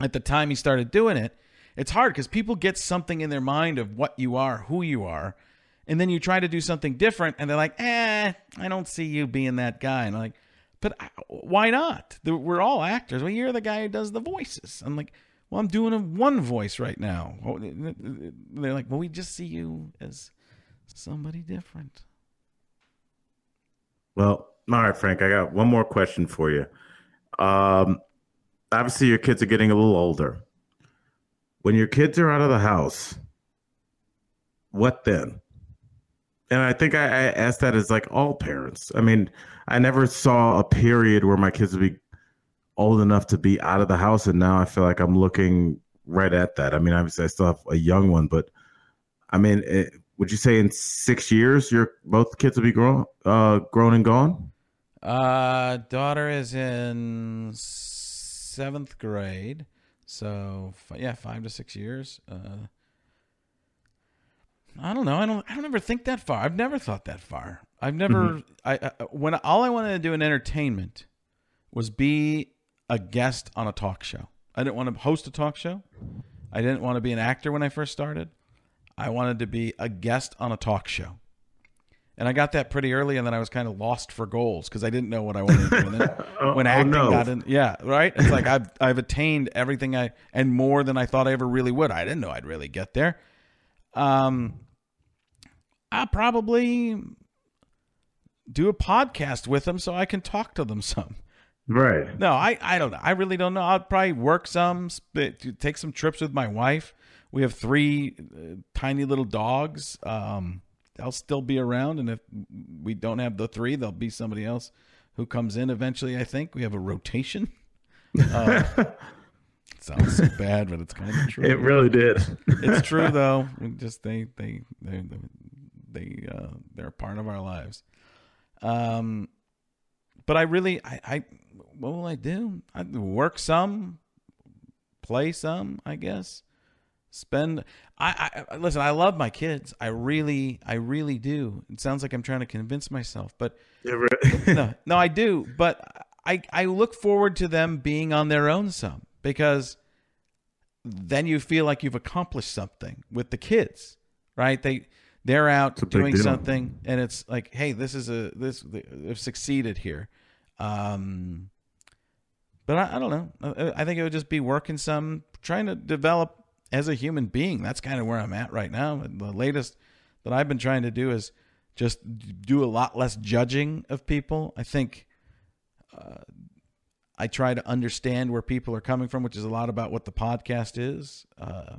at the time he started doing it, it's hard because people get something in their mind of what you are, who you are, and then you try to do something different, and they're like, "Eh, I don't see you being that guy." And I'm like, "But why not? We're all actors. Well, you're the guy who does the voices." I'm like, "Well, I'm doing a one voice right now." They're like, "Well, we just see you as somebody different." Well, all right, Frank. I got one more question for you. Um, obviously, your kids are getting a little older. When your kids are out of the house, what then? And I think I, I asked that as like all parents. I mean, I never saw a period where my kids would be old enough to be out of the house, and now I feel like I'm looking right at that. I mean, obviously, I still have a young one, but I mean, it, would you say in six years your both kids will be grown, uh, grown and gone? Uh, daughter is in seventh grade, so f- yeah, five to six years. Uh, I don't know. I don't. I don't ever think that far. I've never thought that far. I've never. I, I when all I wanted to do in entertainment was be a guest on a talk show. I didn't want to host a talk show. I didn't want to be an actor when I first started. I wanted to be a guest on a talk show. And I got that pretty early, and then I was kind of lost for goals because I didn't know what I wanted to do. And then Oh, when oh, acting no. got in, yeah, right. It's like I've I've attained everything I and more than I thought I ever really would. I didn't know I'd really get there. Um, I'll probably do a podcast with them so I can talk to them some. Right. No, I, I don't know. I really don't know. I'll probably work some, take some trips with my wife. We have three uh, tiny little dogs. Um, they'll still be around, and if we don't have the three, there'll be somebody else who comes in eventually. I think we have a rotation. Uh, sounds so bad, but it's kind of true. It really did. it's true though. We just they they they they uh, they're a part of our lives. Um, but I really I, I what will I do? I work some, play some, I guess. Spend I, I listen. I love my kids. I really I really do. It sounds like I'm trying to convince myself, but It re- no, no, I do, but I I look forward to them being on their own some because then you feel like you've accomplished something with the kids, right? They they're out doing something, and it's like, hey, this is a this they've succeeded here. Um, but I, I don't know. I, I think it would just be working some, trying to develop as a human being. That's kind of where I'm at right now. The latest that I've been trying to do is just do a lot less judging of people. I think uh, I try to understand where people are coming from, which is a lot about what the podcast is. Uh,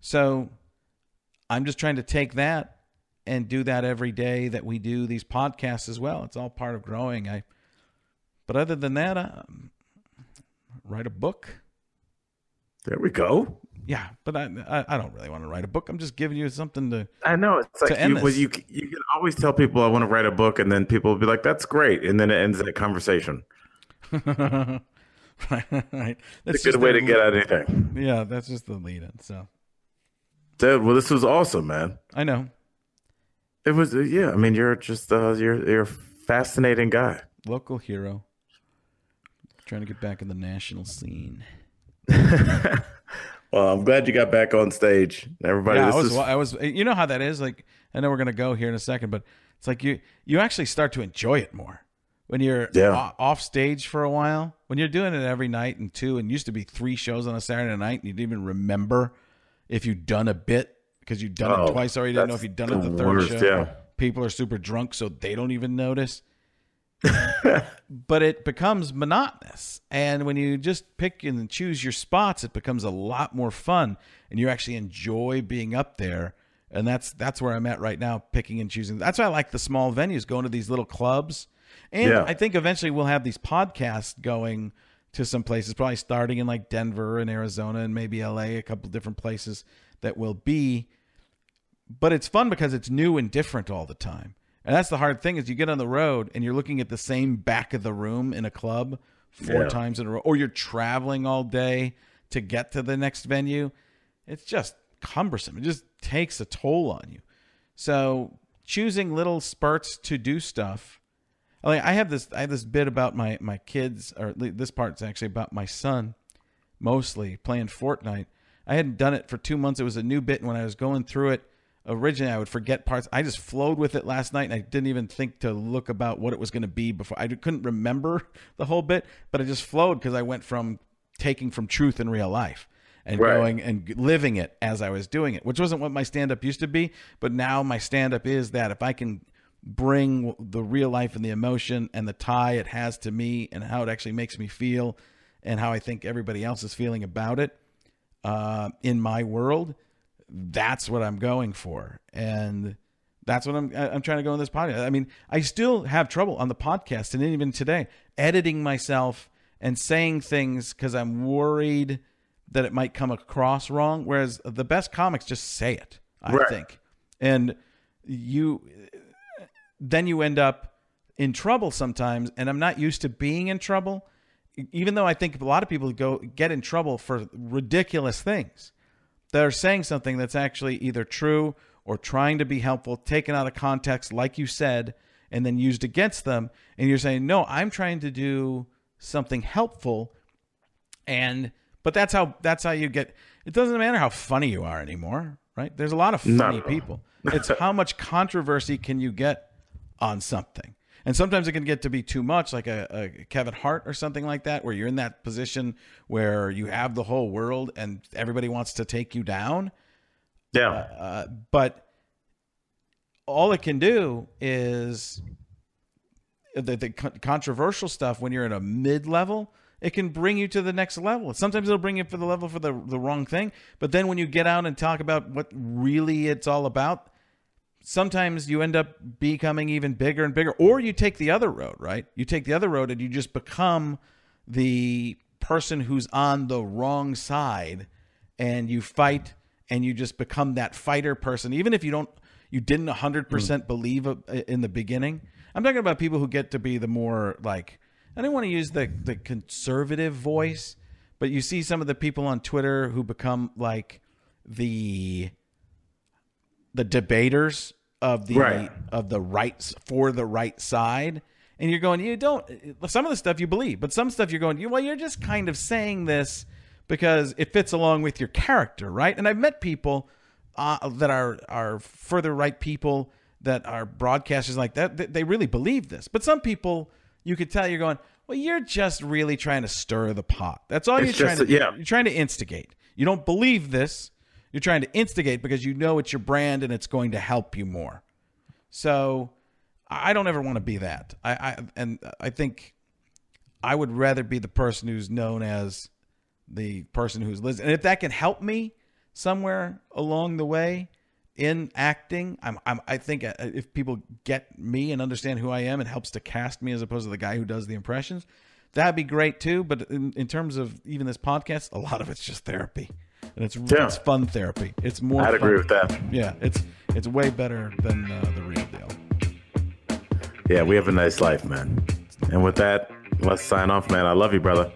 so I'm just trying to take that and do that every day that we do these podcasts as well. It's all part of growing. I, but other than that, I, um, write a book. there we go. Yeah, but I, I don't really want to write a book. I'm just giving you something to. I know it's like you, well, you you can always tell people I want to write a book, and then people will be like, "That's great," and then it ends that conversation. right, right. That's It's a good way to get at anything, Yeah, that's just the lead in. So dude. Well, this was awesome, man. I know It was, uh, yeah. I mean, you're just uh, you're you're a fascinating guy. local hero. Trying to get back in the national scene. Well, I'm glad you got back on stage, everybody. yeah, I was. is I was. You know how that is. Like I know we're gonna go here in a second, but it's like you you actually start to enjoy it more when you're Yeah. off stage for a while. When you're doing it every night and two, and used to be three shows on a Saturday night, and you didn't even remember if you've done a bit because you've done Oh, it twice already. You didn't know if you've done it the the third worst, show. yeah. People are super drunk, so they don't even notice. but it becomes monotonous. And when you just pick and choose your spots, it becomes a lot more fun and you actually enjoy being up there. And that's that's where I'm at right now, picking and choosing. That's why I like the small venues, going to these little clubs. And Yeah. I think eventually we'll have these podcasts going to some places, probably starting in like Denver and Arizona and maybe LA, a couple different places that will be but it's fun because it's new and different all the time. And that's the hard thing is you get on the road and you're looking at the same back of the room in a club four Yeah. times in a row, or you're traveling all day to get to the next venue. It's just cumbersome. It just takes a toll on you. So choosing little spurts to do stuff. Oh, like I have this, I have this bit about my my kids, or at least this part's actually about my son, mostly playing Fortnite. I hadn't done it for two months. It was a new bit, and when I was going through it, originally I would forget parts. I just flowed with it last night, and I didn't even think to look about what it was going to be before. I couldn't remember the whole bit, but I just flowed because I went from taking from truth in real life and Right. going and living it as I was doing it, which wasn't what my stand up used to be. But now my stand up is that if I can bring the real life and the emotion and the tie it has to me and how it actually makes me feel and how I think everybody else is feeling about it uh, in my world, that's what I'm going for. And that's what I'm I'm trying to go in this podcast. I mean, I still have trouble on the podcast and even today editing myself and saying things because I'm worried that it might come across wrong. Whereas the best comics just say it, I Right. think. And you then you end up in trouble sometimes and i'm not used to being in trouble even though i think a lot of people go get in trouble for ridiculous things. They're saying something that's actually either true or trying to be helpful taken out of context like you said and then used against them and you're saying no i'm trying to do something helpful and but that's how that's how you get it doesn't matter how funny you are anymore right? There's a lot of funny people. It's how much controversy can you get on something. And sometimes it can get to be too much like a, a kevin hart or something like that where you're in that position where you have the whole world and everybody wants to take you down. Yeah. uh, but all it can do is the, the con- controversial stuff when you're at a mid level it can bring you to the next level. Sometimes it'll bring you for the level for the, the wrong thing but then when you get out and talk about what really it's all about sometimes you end up becoming even bigger and bigger or you take the other road right? You take the other road and you just become the person who's on the wrong side and you fight and you just become that fighter person even if you don't you didn't 100% believe uh, in the beginning. I'm talking about people who get to be the more like i don't want to use the the conservative voice but you see some of the people on twitter who become like the the debaters of the Right. of the rights for the right side. And you're going you don't some of the stuff you believe but some stuff you're going you well you're just kind of saying this because it fits along with your character right? And i've met people uh, that are are further right people that are broadcasters like that they- really believe this. But some people you could tell you're going well you're just really trying to stir the pot. That's all It's you're trying to yeah. you're trying to instigate. You don't believe this you're trying to instigate because you know it's your brand and it's going to help you more so I don't ever want to be that. I, I and I think I would rather be the person who's known as the person who's listening. And if that can help me somewhere along the way in acting, I'm, I'm I think uh, if people get me and understand who I am, it helps to cast me as opposed to the guy who does the impressions. That'd be great too. But in, in terms of even this podcast, a lot of it's just therapy, and it's Yeah. it's fun therapy. It's more. I'd agree with that. Yeah, it's it's way better than uh, the real deal. Yeah, we have a nice life, man. And with that, let's sign off, man. I love you, brother.